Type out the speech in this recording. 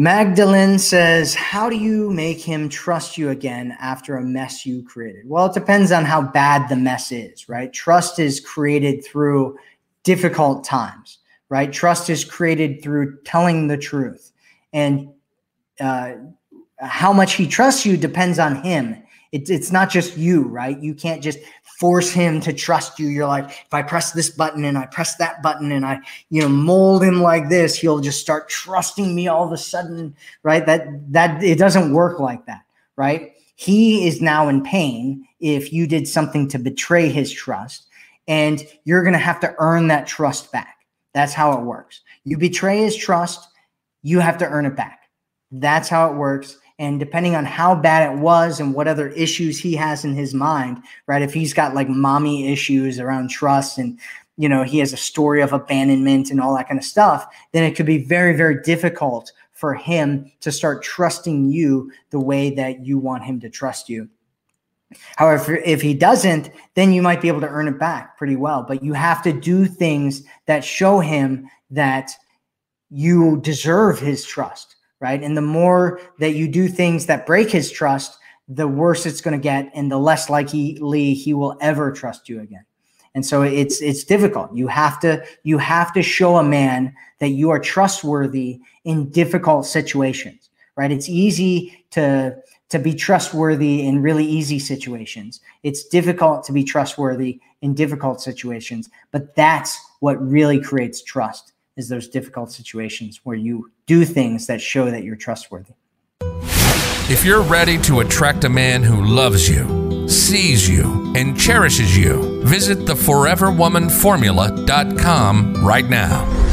Magdalene says, How do you make him trust you again after a mess you created? Well, it depends on how bad the mess is, right? Trust is created through difficult times, right? Trust is created through telling the truth. And uh, how much he trusts you depends on him. It, it's not just you, right? You can't just force him to trust you. You're like, if I press this button and I press that button and I, you know, mold him like this, he'll just start trusting me all of a sudden, right? That that it doesn't work like that, right? He is now in pain if you did something to betray his trust, and you're going to have to earn that trust back. That's how it works. You betray his trust, you have to earn it back. That's how it works. And depending on how bad it was and what other issues he has in his mind, right? If he's got like mommy issues around trust and, you know, he has a story of abandonment and all that kind of stuff, then it could be very, very difficult for him to start trusting you the way that you want him to trust you. However, if he doesn't, then you might be able to earn it back pretty well. But you have to do things that show him that you deserve his trust right? And the more that you do things that break his trust, the worse it's going to get and the less likely he will ever trust you again. And so it's it's difficult. You have to you have to show a man that you are trustworthy in difficult situations, right? It's easy to to be trustworthy in really easy situations. It's difficult to be trustworthy in difficult situations, but that's what really creates trust is those difficult situations where you do things that show that you're trustworthy. If you're ready to attract a man who loves you, sees you, and cherishes you, visit theforeverwomanformula.com right now.